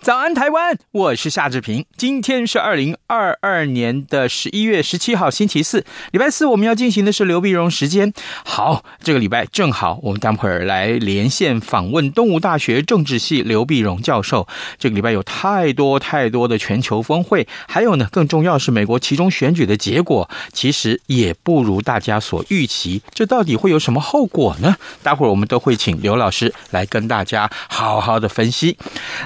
早安，台湾！我是夏志平。今天是二零二二年的十一月十七号，星期四，礼拜四。我们要进行的是刘碧荣时间。好，这个礼拜正好，我们待会儿来连线访问东吴大学政治系刘碧荣教授。这个礼拜有太多太多的全球峰会，还有呢，更重要是美国其中选举的结果，其实也不如大家所预期。这到底会有什么后果呢？待会儿我们都会请刘老师来跟大家好好的分析。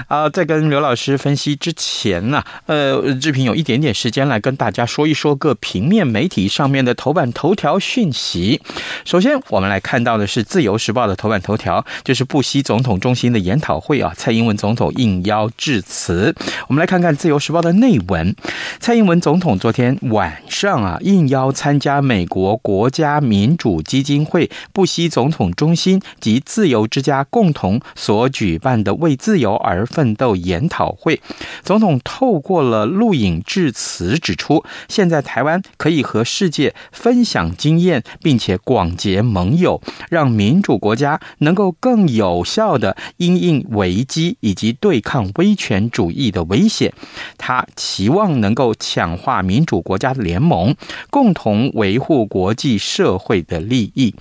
啊、呃，再跟。刘老师分析之前呢，呃，志平有一点点点时间来跟大家说一说各平面媒体上面的头版头条讯息。首先，我们来看到的是《自由时报》的头版头条，就是布希总统中心的研讨会啊，蔡英文总统应邀致辞。我们来看看《自由时报》的内文：蔡英文总统昨天晚上啊，应邀参加美国国家民主基金会布希总统中心及自由之家共同所举办的“为自由而奋斗”研。讨会，总统透过了录影制致辞，指出现在台湾可以和世界分享经验，并且广结盟友，让民主国家能够更有效地因应危机以及对抗威权主义的威胁。他期望能够强化民主国家的联盟，共同维护国际社会的利益。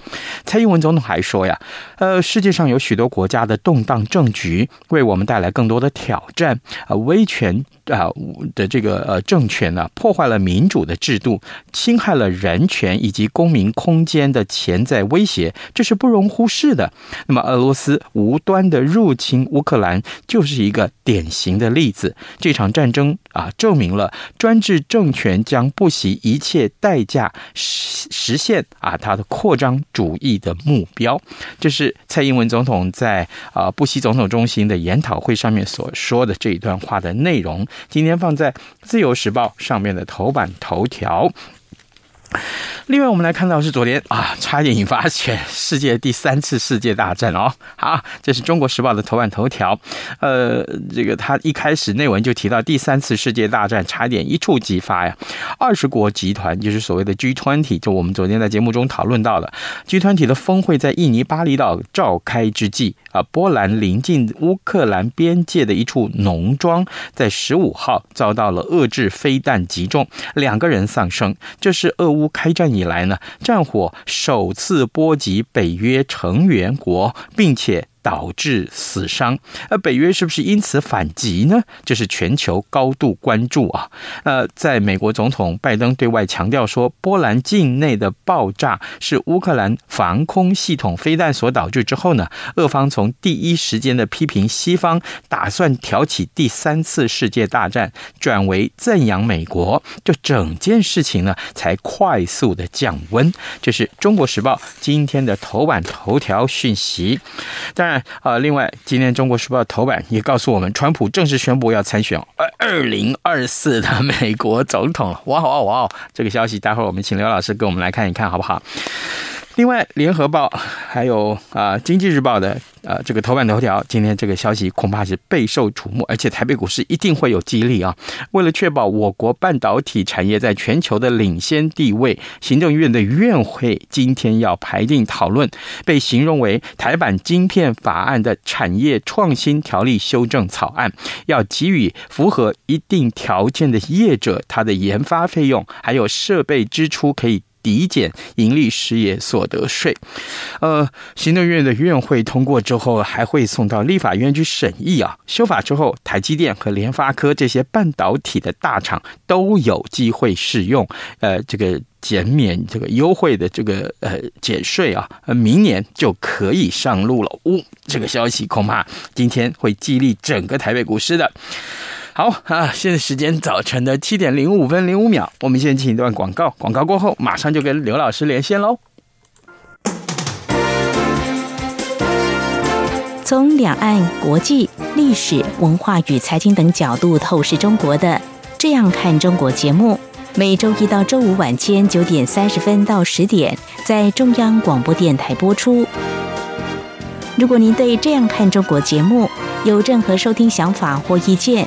蔡英文总统还说呀，呃，世界上有许多国家的动荡政局，为我们带来更多的挑战啊，威权啊的这个呃政权呢，破坏了民主的制度，侵害了人权以及公民空间的潜在威胁，这是不容忽视的。那么，俄罗斯无端的入侵乌克兰就是一个典型的例子。这场战争啊，证明了专制政权将不惜一切代价实实现啊它的扩张主义的目标。这是蔡英文总统在啊布希总统中心的研讨会上面所说的这一段话的内容，今天放在《自由时报》上面的头版头条。另外，我们来看到是昨天啊，差点引发全世界第三次世界大战哦。好，这是中国时报的头版头条。呃，这个他一开始内文就提到第三次世界大战差点一触即发呀。二十国集团就是所谓的 G20，就我们昨天在节目中讨论到的 G20 的峰会在印尼巴厘岛召开之际啊，波兰临近乌克兰边界的一处农庄在十五号遭到了遏制飞弹击中，两个人丧生。这是俄乌。开战以来呢，战火首次波及北约成员国，并且。导致死伤，而北约是不是因此反击呢？这是全球高度关注啊。呃，在美国总统拜登对外强调说，波兰境内的爆炸是乌克兰防空系统飞弹所导致之后呢，俄方从第一时间的批评西方打算挑起第三次世界大战，转为赞扬美国，就整件事情呢才快速的降温。这是中国时报今天的头版头条讯息，当然。啊，另外，今天《中国时报》头版也告诉我们，川普正式宣布要参选二二零二四的美国总统。哇哦哇哦，这个消息，待会儿我们请刘老师给我们来看一看，好不好？另外，《联合报》还有啊，《经济日报》的。呃，这个头版头条，今天这个消息恐怕是备受瞩目，而且台北股市一定会有激励啊！为了确保我国半导体产业在全球的领先地位，行政院的院会今天要排定讨论被形容为台版晶片法案的产业创新条例修正草案，要给予符合一定条件的业者，他的研发费用还有设备支出可以。抵减盈利事业所得税，呃，行政院的院会通过之后，还会送到立法院去审议啊。修法之后，台积电和联发科这些半导体的大厂都有机会适用，呃，这个减免这个优惠的这个呃减税啊，明年就可以上路了。呜、这个消息恐怕今天会激励整个台北股市的。好啊，现在时间早晨的七点零五分零五秒，我们先请一段广告，广告过后马上就跟刘老师连线喽。从两岸、国际、历史文化与财经等角度透视中国的《这样看中国》节目，每周一到周五晚间九点三十分到十点在中央广播电台播出。如果您对《这样看中国》节目有任何收听想法或意见，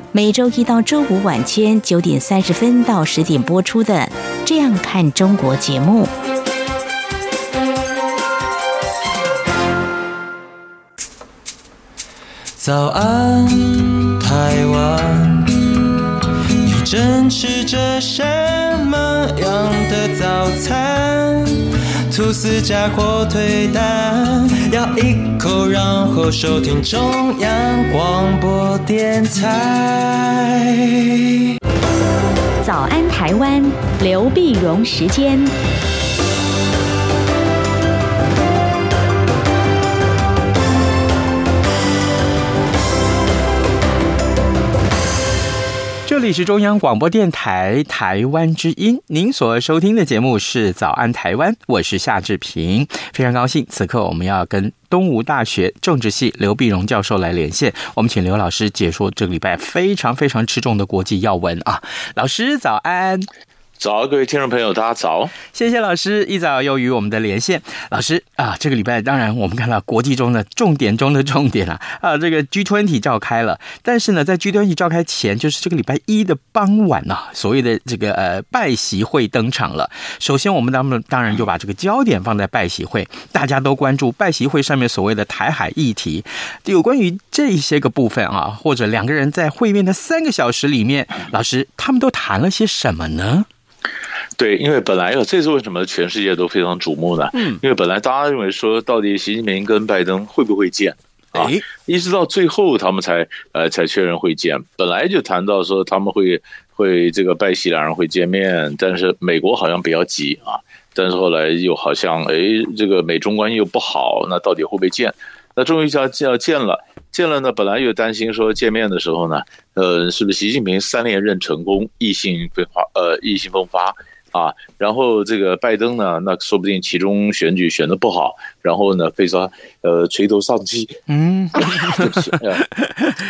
每周一到周五晚间九点三十分到十点播出的《这样看中国》节目。早安，台湾，你正吃着什么样的早餐？吐司加火腿蛋，咬一口，然后收听中央广播电台。早安，台湾，刘碧荣时间。这里是中央广播电台台湾之音，您所收听的节目是《早安台湾》，我是夏志平，非常高兴，此刻我们要跟东吴大学政治系刘碧荣教授来连线，我们请刘老师解说这个礼拜非常非常吃重的国际要闻啊，老师早安。早，各位听众朋友，大家早！谢谢老师一早又与我们的连线。老师啊，这个礼拜当然我们看到国际中的重点中的重点啊，啊，这个 G20 召开了。但是呢，在 G20 召开前，就是这个礼拜一的傍晚呐、啊，所谓的这个呃拜习会登场了。首先，我们当当然就把这个焦点放在拜习会，大家都关注拜习会上面所谓的台海议题。有关于这些个部分啊，或者两个人在会面的三个小时里面，老师他们都谈了些什么呢？对，因为本来啊，这次为什么全世界都非常瞩目呢？嗯，因为本来大家认为说，到底习近平跟拜登会不会见啊？一直到最后他们才呃才确认会见。本来就谈到说他们会会这个拜习两人会见面，但是美国好像比较急啊，但是后来又好像哎这个美中关系又不好，那到底会不会见？那终于就要要见了，见了呢，本来又担心说见面的时候呢，呃，是不是习近平三连任成功，意兴风发，呃，意气风发。啊，然后这个拜登呢，那说不定其中选举选的不好，然后呢，非说呃垂头丧气，嗯，对不起，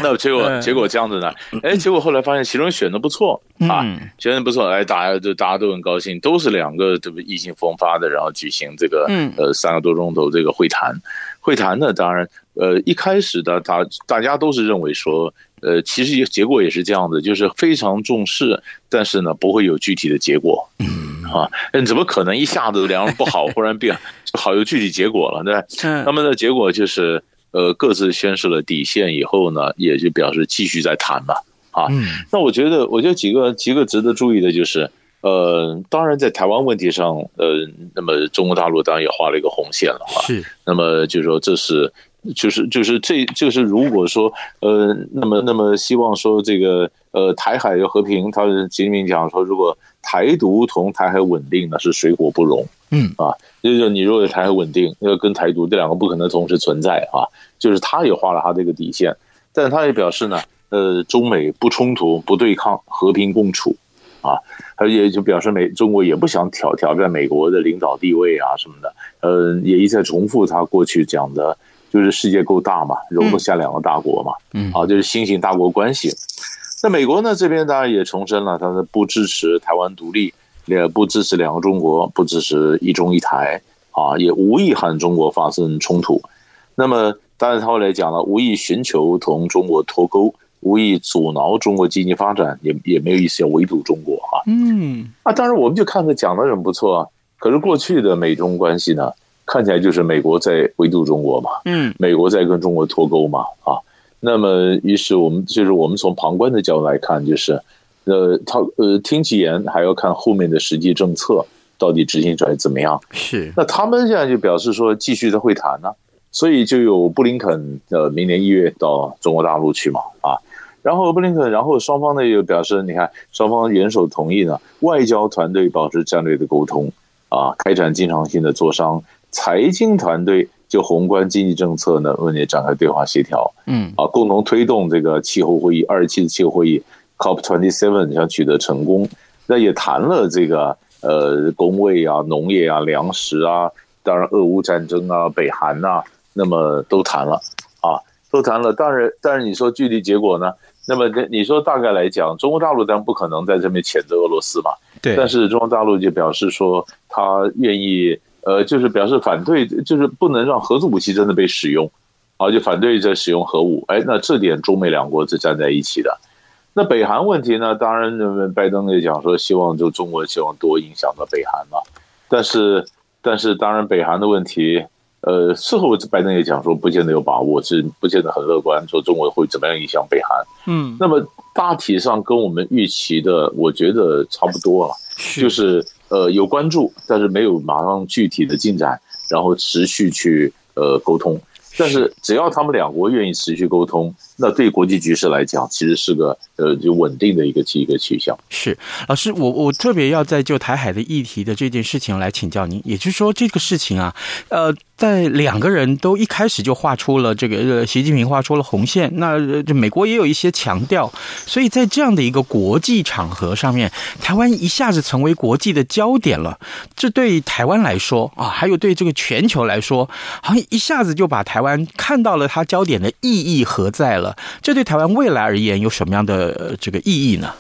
那结果结果这样子呢，哎，结果后来发现其中选的不错啊，选的不错，哎，大家就大家都很高兴，都是两个这个意气风发的，然后举行这个呃三个多钟头这个会谈，会谈呢，当然呃一开始的他大家都是认为说。呃，其实结果也是这样的，就是非常重视，但是呢，不会有具体的结果。嗯啊，怎么可能一下子两人不好，忽然变好有具体结果了？对吧？那么的结果就是，呃，各自宣示了底线以后呢，也就表示继续在谈嘛。啊，那我觉得，我觉得几个几个值得注意的就是，呃，当然在台湾问题上，呃，那么中国大陆当然也画了一个红线了啊。是，那么就是说这是。就是就是这就是如果说呃那么那么希望说这个呃台海的和平，他习近平讲说，如果台独同台海稳定呢是水火不容，嗯啊，就是你如果台海稳定，要跟台独这两个不可能同时存在啊，就是他也画了他这个底线，但他也表示呢，呃中美不冲突不对抗和平共处啊，而且就表示美中国也不想挑挑战美国的领导地位啊什么的，呃也一再重复他过去讲的。就是世界够大嘛，容不下两个大国嘛，嗯，啊，就是新型大国关系。那美国呢这边当然也重申了，他是不支持台湾独立，也不支持两个中国，不支持一中一台，啊，也无意和中国发生冲突。那么当然他后来讲了，无意寻求同中国脱钩，无意阻挠中国经济发展，也也没有意思要围堵中国啊。嗯，啊，当然我们就看着讲的人不错啊，可是过去的美中关系呢？看起来就是美国在围堵中国嘛，嗯，美国在跟中国脱钩嘛，啊，那么于是我们就是我们从旁观的角度来看，就是，呃，他呃听其言还要看后面的实际政策到底执行出来怎么样。是，那他们现在就表示说继续在会谈呢、啊，所以就有布林肯呃明年一月到中国大陆去嘛啊，然后布林肯，然后双方呢又表示，你看双方元首同意呢，外交团队保持战略的沟通啊，开展经常性的磋商，财经团队。就宏观经济政策呢，问题展开对话协调，嗯，啊，共同推动这个气候会议二十七次气候会议 COP twenty seven 想取得成功，那也谈了这个呃工位啊、农业啊、粮食啊，当然俄乌战争啊、北韩呐、啊，那么都谈了啊，都谈了。当然，但是你说具体结果呢？那么你说大概来讲，中国大陆当然不可能在这边谴责俄罗斯嘛，对。但是中国大陆就表示说，他愿意。呃，就是表示反对，就是不能让核子武器真的被使用，啊，就反对这使用核武。哎，那这点中美两国是站在一起的。那北韩问题呢？当然，拜登也讲说，希望就中国希望多影响到北韩嘛。但是，但是当然，北韩的问题，呃，事后拜登也讲说，不见得有把握，是不见得很乐观，说中国会怎么样影响北韩。嗯，那么大体上跟我们预期的，我觉得差不多了，就是。呃，有关注，但是没有马上具体的进展，然后持续去呃沟通。但是只要他们两国愿意持续沟通，那对国际局势来讲，其实是个呃就稳定的一个一个趋向。是老师，我我特别要在就台海的议题的这件事情来请教您，也就是说这个事情啊，呃。在两个人都一开始就画出了这个，呃，习近平画出了红线，那这美国也有一些强调，所以在这样的一个国际场合上面，台湾一下子成为国际的焦点了。这对台湾来说啊，还有对这个全球来说，好像一下子就把台湾看到了它焦点的意义何在了。这对台湾未来而言有什么样的这个意义呢？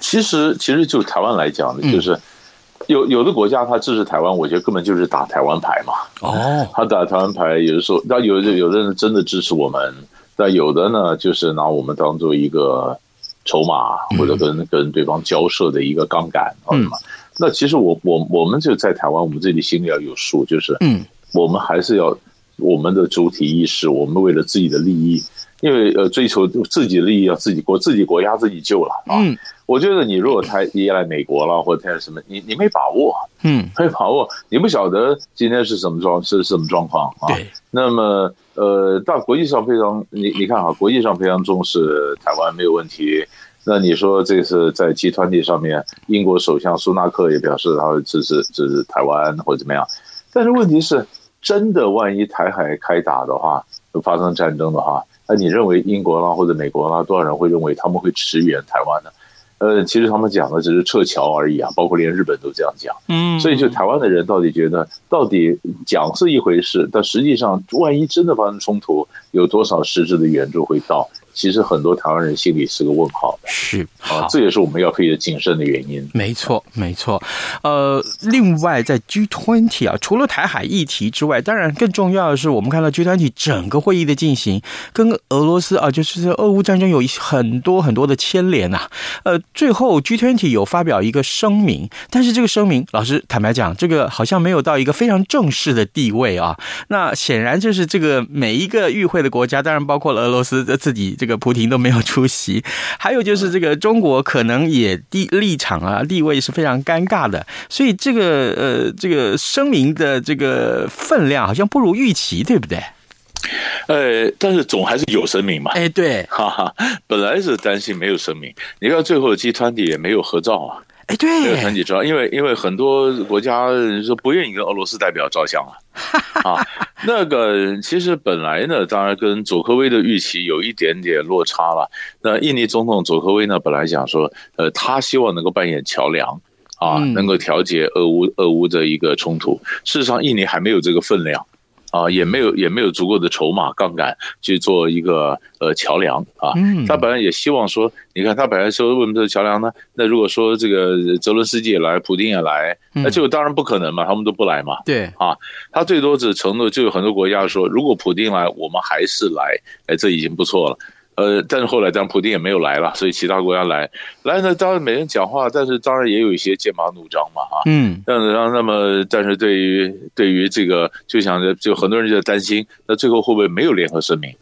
其实，其实就台湾来讲呢，就是。有有的国家他支持台湾，我觉得根本就是打台湾牌嘛。哦，他打台湾牌，有的时候，那有的有的人真的支持我们，但有的呢，就是拿我们当做一个筹码，或者跟跟对方交涉的一个杠杆，嗯，那其实我我我们就在台湾，我们自己心里要有数，就是，嗯，我们还是要我们的主体意识，我们为了自己的利益。因为呃，追求自己的利益要自己国自己国家自己救了啊！嗯，我觉得你如果太依赖美国了，或者太什么，你你没把握，嗯，没把握，你不晓得今天是什么状是什么状况啊？对。那么呃，到国际上非常，你你看哈，国际上非常重视台湾没有问题。那你说这是在集团体上面，英国首相苏纳克也表示他会支持支持台湾或者怎么样。但是问题是，真的万一台海开打的话，发生战争的话。那你认为英国啦或者美国啦，多少人会认为他们会驰援台湾呢？呃，其实他们讲的只是撤侨而已啊，包括连日本都这样讲。嗯，所以就台湾的人到底觉得，到底讲是一回事，但实际上，万一真的发生冲突，有多少实质的援助会到？其实很多台湾人心里是个问号，是啊，这也是我们要非常谨慎的原因。没错，没错。呃，另外在 G20 啊，除了台海议题之外，当然更重要的是，我们看到 G20 整个会议的进行，跟俄罗斯啊，就是俄乌战争有很多很多的牵连呐。呃，最后 G20 有发表一个声明，但是这个声明，老师坦白讲，这个好像没有到一个非常正式的地位啊。那显然就是这个每一个与会的国家，当然包括了俄罗斯的自己。这个普廷都没有出席，还有就是这个中国可能也地立场啊地位是非常尴尬的，所以这个呃这个声明的这个分量好像不如预期，对不对？呃，但是总还是有声明嘛。哎，对，哈哈，本来是担心没有声明，你看最后的集团里也没有合照啊。哎，对，这个团体照，因为因为很多国家说不愿意跟俄罗斯代表照相啊。啊，那个其实本来呢，当然跟佐科威的预期有一点点落差了。那印尼总统佐科威呢，本来想说，呃，他希望能够扮演桥梁啊，能够调节俄乌俄乌的一个冲突。事实上，印尼还没有这个分量。啊，也没有也没有足够的筹码杠杆去做一个呃桥梁啊。他本来也希望说，你看他本来说为什么这是桥梁呢？那如果说这个泽伦斯基也来，普京也来，那就当然不可能嘛，他们都不来嘛。对啊，他最多只承诺，就有很多国家说，如果普京来，我们还是来，哎，这已经不错了。呃，但是后来当然普京也没有来了，所以其他国家来来呢，当然每人讲话，但是当然也有一些剑拔弩张嘛，啊，嗯，但是那么，但是对于对于这个，就想着就很多人就在担心，那最后会不会没有联合声明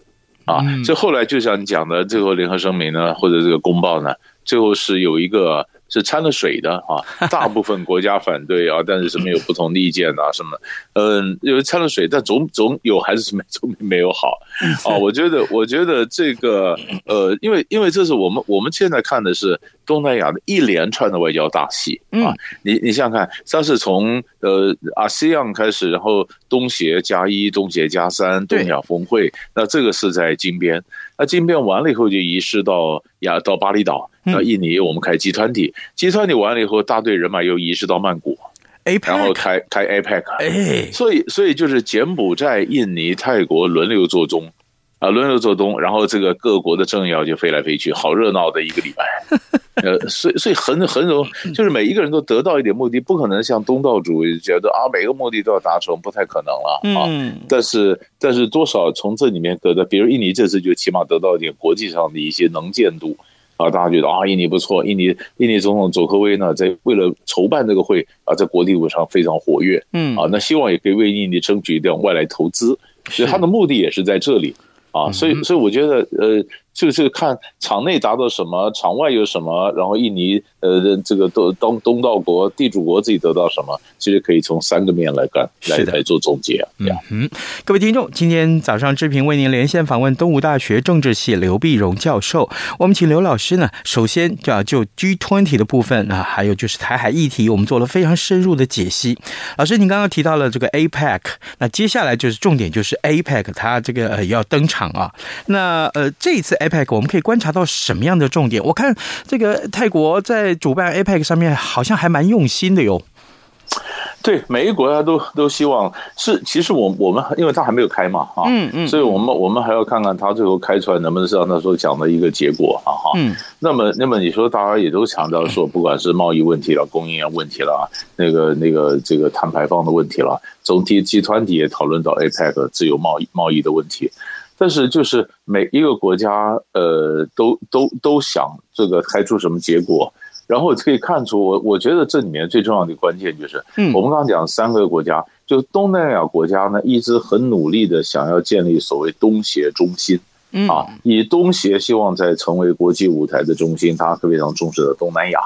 啊。所以后来就像你讲的，最后联合声明呢，或者这个公报呢，最后是有一个。是掺了水的啊，大部分国家反对啊，但是什么有不同的意见啊，什么，嗯，有掺了水，但总总有还是什么总没有好啊。我觉得，我觉得这个呃，因为因为这是我们我们现在看的是东南亚的一连串的外交大戏啊。你你想想看，它是从呃 ASEAN 开始，然后东协加一、东协加三、东亚峰会，那这个是在金边。那进边完了以后，就移师到亚到巴厘岛，到印尼我们开集团体，集团体完了以后，大队人马又移师到曼谷，然后开开 APEC，所以所以就是柬埔寨、印尼、泰国轮流做中。啊，轮流做东，然后这个各国的政要就飞来飞去，好热闹的一个礼拜。呃，所以所以很很容，就是每一个人都得到一点目的，不可能像东道主觉得啊，每个目的都要达成，不太可能了啊。嗯。但是但是多少从这里面得到，比如印尼这次就起码得到一点国际上的一些能见度啊，大家觉得啊，印尼不错，印尼印尼总统佐科威呢，在为了筹办这个会啊，在国际舞上非常活跃。嗯。啊，那希望也可以为印尼争取一点外来投资，所以他的目的也是在这里。啊，所以所以我觉得，呃，就是看场内达到什么，场外有什么，然后印尼，呃，这个东东东道国地主国自己得到什么，其实可以从三个面来干，来来做总结。嗯嗯，各位听众，今天早上志平为您连线访问东吴大学政治系刘碧荣教授，我们请刘老师呢，首先就要就 G20 的部分啊，还有就是台海议题，我们做了非常深入的解析。老师，您刚刚提到了这个 APEC，那接下来就是重点就是 APEC，它这个呃要登场。啊，那呃，这一次 APEC 我们可以观察到什么样的重点？我看这个泰国在主办 APEC 上面好像还蛮用心的哟。对，每一个国家都都希望是，其实我我们因为它还没有开嘛，哈，嗯嗯，所以我们我们还要看看它最后开出来能不能是那时候讲的一个结果啊，哈，嗯，那么那么你说大家也都强调说，不管是贸易问题了、供应链问题了、那个那个这个碳排放的问题了，总体集团体也讨论到 APEC 自由贸易贸易的问题。但是，就是每一个国家，呃，都都都想这个开出什么结果，然后可以看出，我我觉得这里面最重要的关键就是，嗯，我们刚刚讲三个国家，就东南亚国家呢，一直很努力的想要建立所谓东协中心，啊，以东协希望在成为国际舞台的中心，他非常重视的东南亚。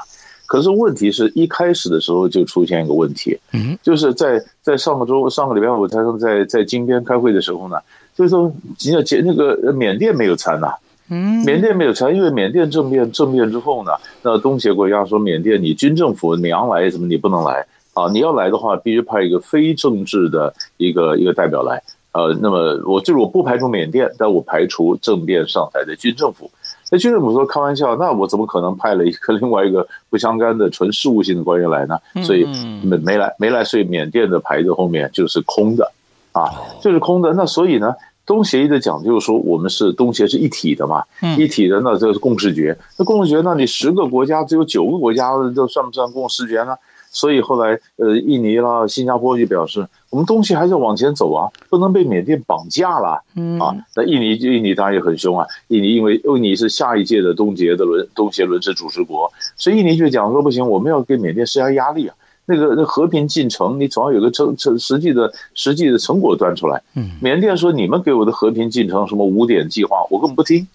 可是问题是一开始的时候就出现一个问题，嗯，就是在在上个周上个礼拜五，他说在在金边开会的时候呢。所以说，你要解那个缅甸没有参呐，嗯，缅甸没有参，因为缅甸政变政变之后呢，那东协国家说缅甸你军政府你要来什么你不能来啊，你要来的话必须派一个非政治的一个 一个代表来，呃，那么我就是我不排除缅甸，但我排除政变上台的军政府。那军政府说开玩笑，那我怎么可能派了一个另外一个不相干的纯事务性的官员来呢？所以没没来没来，所以缅甸的牌子后面就是空的。啊，这是空的。那所以呢，东协议的讲就是说，我们是东协是一体的嘛，一体的，那这是共识决。那共识决，那你十个国家只有九个国家这算不算共识决呢？所以后来，呃，印尼啦、新加坡就表示，我们东西还是要往前走啊，不能被缅甸绑架了。啊，那印尼印尼当然也很凶啊，印尼因为印尼是下一届的东协的轮东协轮值主持国，所以印尼就讲说不行，我们要给缅甸施加压力啊。那个那和平进程，你总要有个成成实际的实际的成果端出来。嗯，缅甸说你们给我的和平进程什么五点计划，我根本不听，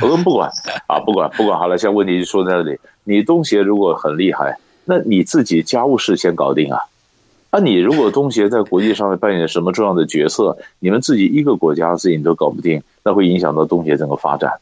我根本不管啊，不管不管。好了，现在问题就说在这里，你东协如果很厉害，那你自己家务事先搞定啊。那你如果东协在国际上面扮演什么重要的角色，你们自己一个国家的事情都搞不定，那会影响到东协整个发展。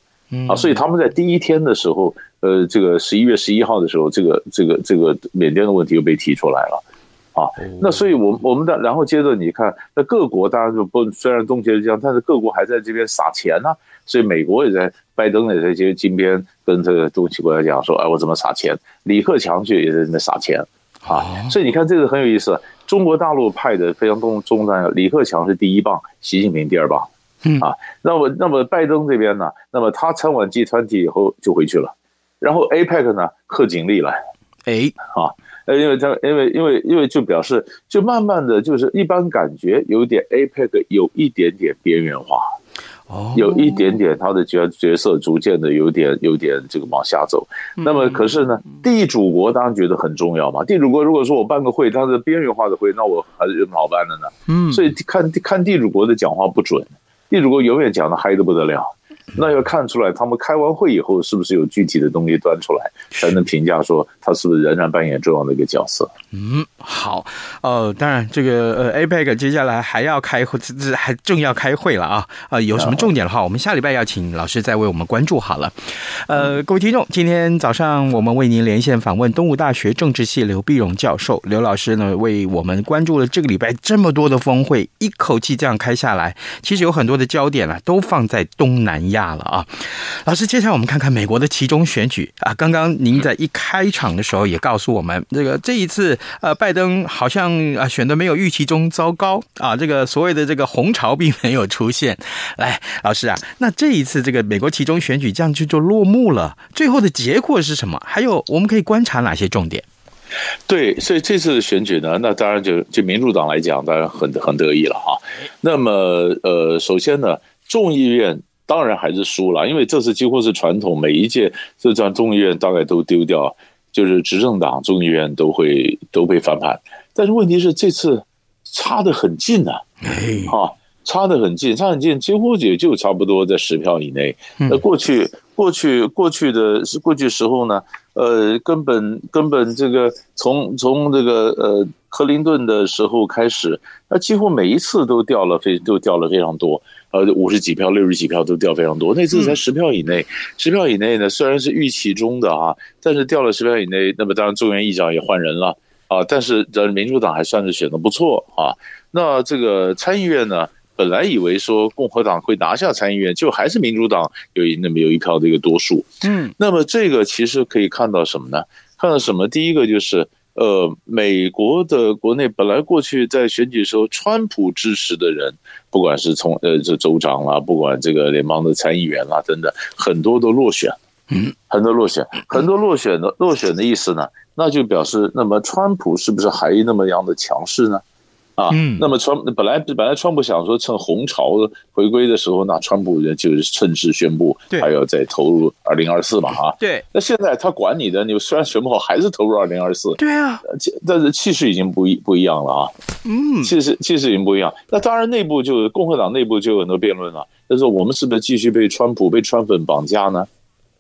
啊，所以他们在第一天的时候，呃，这个十一月十一号的时候，这个这个这个缅甸的问题又被提出来了，啊，那所以，我我们的然后接着你看，那各国当然就不，虽然冻结了这样，但是各国还在这边撒钱呢，所以美国也在，拜登也在这金边跟这个东协国家讲说，哎，我怎么撒钱？李克强去也在那边撒钱，啊，所以你看这个很有意思，中国大陆派的非常东中南，李克强是第一棒，习近平第二棒。嗯啊，那么那么拜登这边呢？那么他参完集团体以后就回去了，然后 APEC 呢，贺锦丽来，哎啊，呃，因为他因为因为因为就表示就慢慢的就是一般感觉有点 APEC 有一点点边缘化，哦，有一点点他的角角色逐渐的有点有点这个往下走。那么可是呢，地主国当然觉得很重要嘛。地主国如果说我办个会，他是边缘化的会，那我还是好办的呢？嗯，所以看看地主国的讲话不准。地主国永远讲的嗨的不得了，那要看出来他们开完会以后是不是有具体的东西端出来，才能评价说他是不是仍然扮演重要的一个角色。嗯，好，呃，当然这个呃 APEC 接下来还要开会，这这还正要开会了啊啊，有什么重点的话，我们下礼拜要请老师再为我们关注好了。呃，各位听众，今天早上我们为您连线访问东吴大学政治系刘碧荣教授，刘老师呢为我们关注了这个礼拜这么多的峰会，一口气这样开下来，其实有很多的焦点啊，都放在东南亚了啊。老师，接下来我们看看美国的其中选举啊。刚刚您在一开场的时候也告诉我们，这个这一次呃，拜登好像啊选的没有预期中糟糕啊，这个所谓的这个红潮并没有出现。来，老师啊，那这一次这个美国其中选举这样就就落幕了，最后的结果是什么？还有我们可以观察哪些重点？对，所以这次的选举呢，那当然就就民主党来讲，当然很很得意了哈。那么呃，首先呢，众议院。当然还是输了，因为这次几乎是传统，每一届这这众议院大概都丢掉，就是执政党众议院都会都被翻盘。但是问题是这次差得很近啊，啊，差得很近，差很近，几乎也就差不多在十票以内。那过去过去过去的是过去时候呢，呃，根本根本这个从从这个呃克林顿的时候开始，那几乎每一次都掉了非都掉了非常多。呃，五十几票、六十几票都掉非常多，那次才十票以内，十票以内呢，虽然是预期中的啊，但是掉了十票以内，那么当然众议院议长也换人了啊，但是这民主党还算是选的不错啊。那这个参议院呢，本来以为说共和党会拿下参议院，就还是民主党有一那么有一票的一个多数。嗯，那么这个其实可以看到什么呢？看到什么？第一个就是。呃，美国的国内本来过去在选举时候，川普支持的人，不管是从呃这州长啦，不管这个联邦的参议员啦等等，很多都落选，嗯，很多落选，很多落选的落选的意思呢，那就表示，那么川普是不是还那么样的强势呢？啊，那么川本来本来川普想说趁红潮回归的时候，那川普就是趁势宣布，还要再投入二零二四嘛，啊，对。那现在他管你的，你虽然选不好，还是投入二零二四，对啊。但是气势已经不一不一样了啊，嗯，气势气势已经不一样。那当然内部就共和党内部就有很多辩论了，就是我们是不是继续被川普被川粉绑架呢？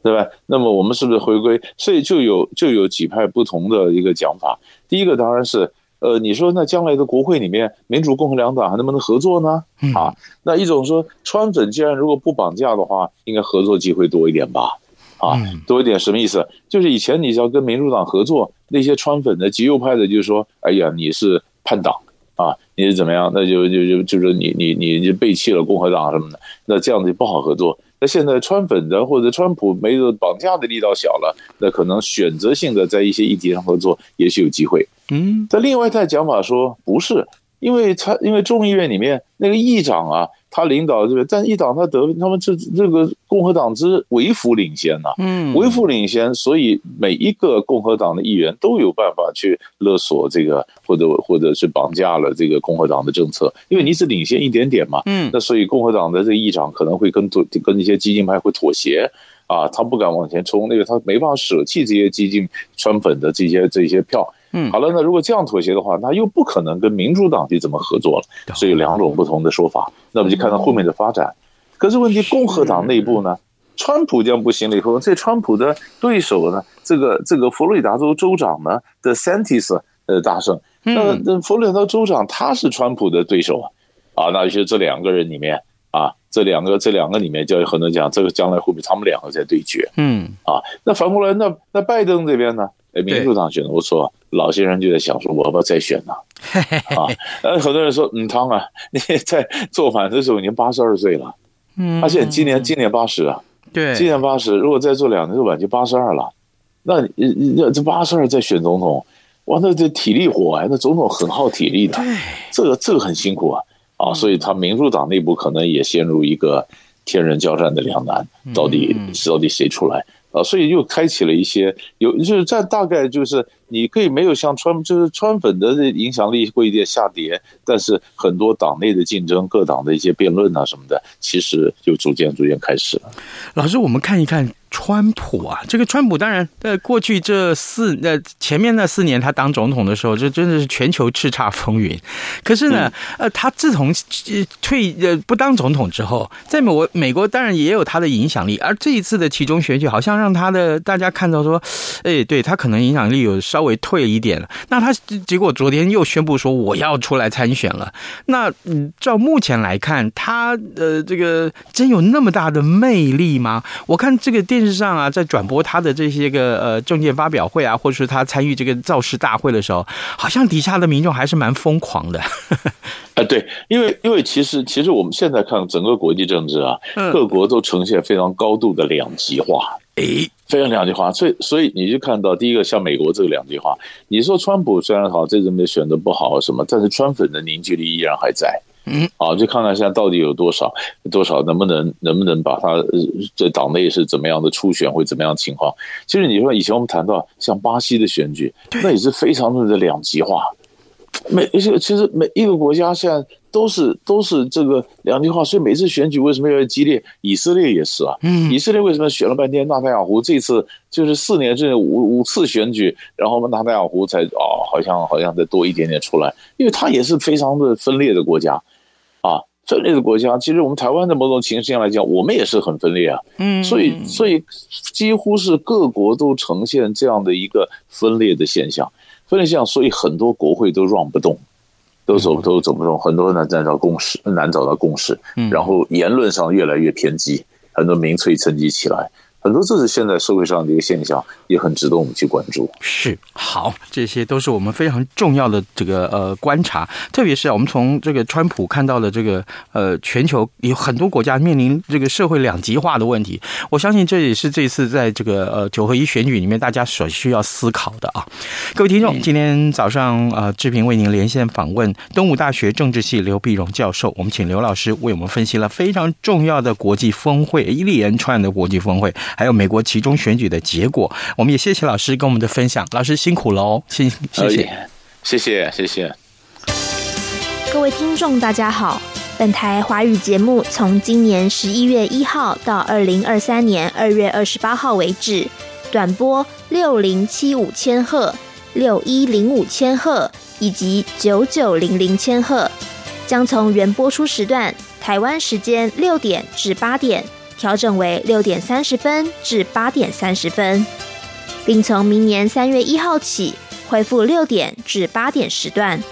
对吧？那么我们是不是回归？所以就有就有几派不同的一个讲法。第一个当然是。呃，你说那将来的国会里面，民主共和两党还能不能合作呢？啊，那一种说，川粉既然如果不绑架的话，应该合作机会多一点吧？啊，多一点什么意思？就是以前你只要跟民主党合作，那些川粉的极右派的，就是说，哎呀，你是叛党啊，你是怎么样？那就就就就是你你你就背弃了共和党什么的，那这样子不好合作。那现在川粉的或者川普没有绑架的力道小了，那可能选择性的在一些议题上合作也许有机会。嗯，在另外一派讲法说不是，因为他因为众议院里面那个议长啊，他领导这个，但议长他得他们这这个共和党之微幅领先呐，嗯，微幅领先，所以每一个共和党的议员都有办法去勒索这个或者或者是绑架了这个共和党的政策，因为你只领先一点点嘛，嗯，那所以共和党的这个议长可能会跟妥跟一些激进派会妥协啊，他不敢往前冲，那个他没办法舍弃这些激进川粉的这些这些票。嗯，好了，那如果这样妥协的话，那又不可能跟民主党去怎么合作了，所以有两种不同的说法。那我们就看到后面的发展。可是问题，共和党内部呢，川普这样不行了以后，这川普的对手呢，这个这个佛罗里达州州长呢的 DeSantis 呃大胜，那那佛罗里达州长他是川普的对手啊，啊，那就是这两个人里面啊，这两个这两个里面就有很多讲，这个将来会不会他们两个在对决？嗯，啊，那反过来，那那拜登这边呢？哎，民主党选的不错，老先生就在想说，我要不要再选呢？啊，呃，很多人说，嗯，汤啊，你在做反的时候已经八十二岁了，嗯，他现在今年今年八十啊，对，今年八十，如果再做两年做满就八十二了，那你你这八十二再选总统，哇，那这体力活啊，那总统很耗体力的，这个这个很辛苦啊，啊，所以他民主党内部可能也陷入一个天人交战的两难，到底到底谁出来？啊，所以又开启了一些有，就是在大概就是你可以没有像川就是川粉的影响力会有点下跌，但是很多党内的竞争、各党的一些辩论啊什么的，其实就逐渐逐渐开始了。老师，我们看一看。川普啊，这个川普当然在过去这四呃前面那四年他当总统的时候，这真的是全球叱咤风云。可是呢，呃，他自从退呃不当总统之后，在美国美国当然也有他的影响力。而这一次的其中选举，好像让他的大家看到说，哎，对他可能影响力有稍微退一点了。那他结果昨天又宣布说我要出来参选了。那嗯，照目前来看，他呃这个真有那么大的魅力吗？我看这个电。视上啊，在转播他的这些个呃政见发表会啊，或者是他参与这个造势大会的时候，好像底下的民众还是蛮疯狂的。啊，对，因为因为其实其实我们现在看整个国际政治啊，各国都呈现非常高度的两极化，诶，非常两极化。所以所以你就看到第一个像美国这个两极化，你说川普虽然好，这次没选的不好什么，但是川粉的凝聚力依然还在。嗯，啊，就看看现在到底有多少多少，能不能能不能把他在党内是怎么样的初选会怎么样的情况？其实你说以前我们谈到像巴西的选举，那也是非常的两极化。每其实每一个国家现在都是都是这个两极化，所以每次选举为什么要激烈？以色列也是啊，嗯，以色列为什么选了半天纳塔亚胡？这次就是四年之内五五次选举，然后我们纳塔亚胡才哦，好像好像再多一点点出来，因为他也是非常的分裂的国家。啊，分裂的国家，其实我们台湾的某种情势上来讲，我们也是很分裂啊。嗯，所以所以几乎是各国都呈现这样的一个分裂的现象，分裂现象，所以很多国会都 run 不动，都走都走不动，很多人难找共识，难找到共识，然后言论上越来越偏激，很多民粹层级起来。很多这是现在社会上的一个现象，也很值得我们去关注。是，好，这些都是我们非常重要的这个呃观察，特别是啊，我们从这个川普看到的这个呃，全球有很多国家面临这个社会两极化的问题。我相信这也是这次在这个呃九合一选举里面大家所需要思考的啊。各位听众，今天早上呃志平为您连线访问东吴大学政治系刘碧荣教授，我们请刘老师为我们分析了非常重要的国际峰会，一连串的国际峰会。还有美国其中选举的结果，我们也谢谢老师跟我们的分享，老师辛苦了哦，谢谢谢谢谢谢谢。各位听众大家好，本台华语节目从今年十一月一号到二零二三年二月二十八号为止，短波六零七五千赫、六一零五千赫以及九九零零千赫，将从原播出时段台湾时间六点至八点。调整为六点三十分至八点三十分，并从明年三月一号起恢复六点至八点时段。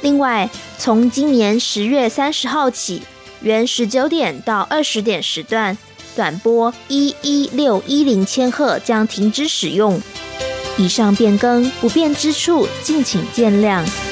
另外，从今年十月三十号起，原十九点到二十点时段短波一一六一零千赫将停止使用。以上变更不便之处，敬请见谅。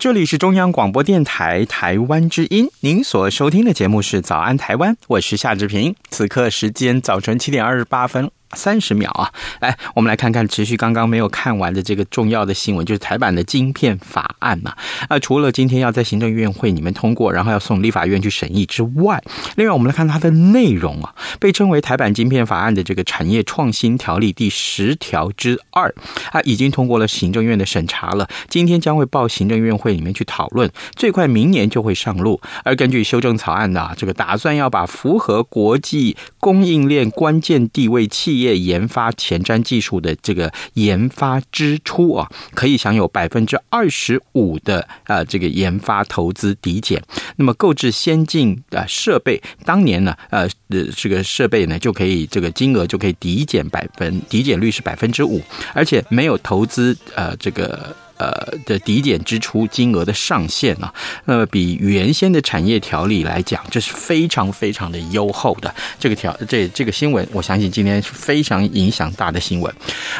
这里是中央广播电台台湾之音，您所收听的节目是《早安台湾》，我是夏志平，此刻时间早晨七点二十八分。三十秒啊！来，我们来看看持续刚刚没有看完的这个重要的新闻，就是台版的晶片法案嘛。啊，除了今天要在行政院会里面通过，然后要送立法院去审议之外，另外我们来看它的内容啊，被称为台版晶片法案的这个产业创新条例第十条之二啊，已经通过了行政院的审查了，今天将会报行政院会里面去讨论，最快明年就会上路。而根据修正草案的这个打算，要把符合国际供应链关键地位企业研发前瞻技术的这个研发支出啊，可以享有百分之二十五的呃这个研发投资抵减。那么购置先进的设备，当年呢呃这个设备呢就可以这个金额就可以抵减百分抵减率是百分之五，而且没有投资呃这个。呃的抵减支出金额的上限啊，那么比原先的产业条例来讲，这是非常非常的优厚的这个条这这个新闻，我相信今天是非常影响大的新闻。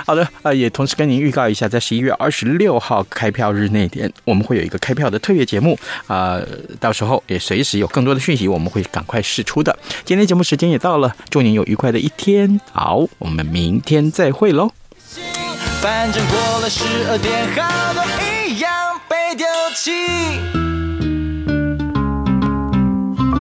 好的，呃，也同时跟您预告一下，在十一月二十六号开票日那天，我们会有一个开票的特别节目啊，呃，到时候也随时有更多的讯息，我们会赶快释出的。今天节目时间也到了，祝您有愉快的一天。好，我们明天再会喽。反正过了十二点，好多一样被丢弃。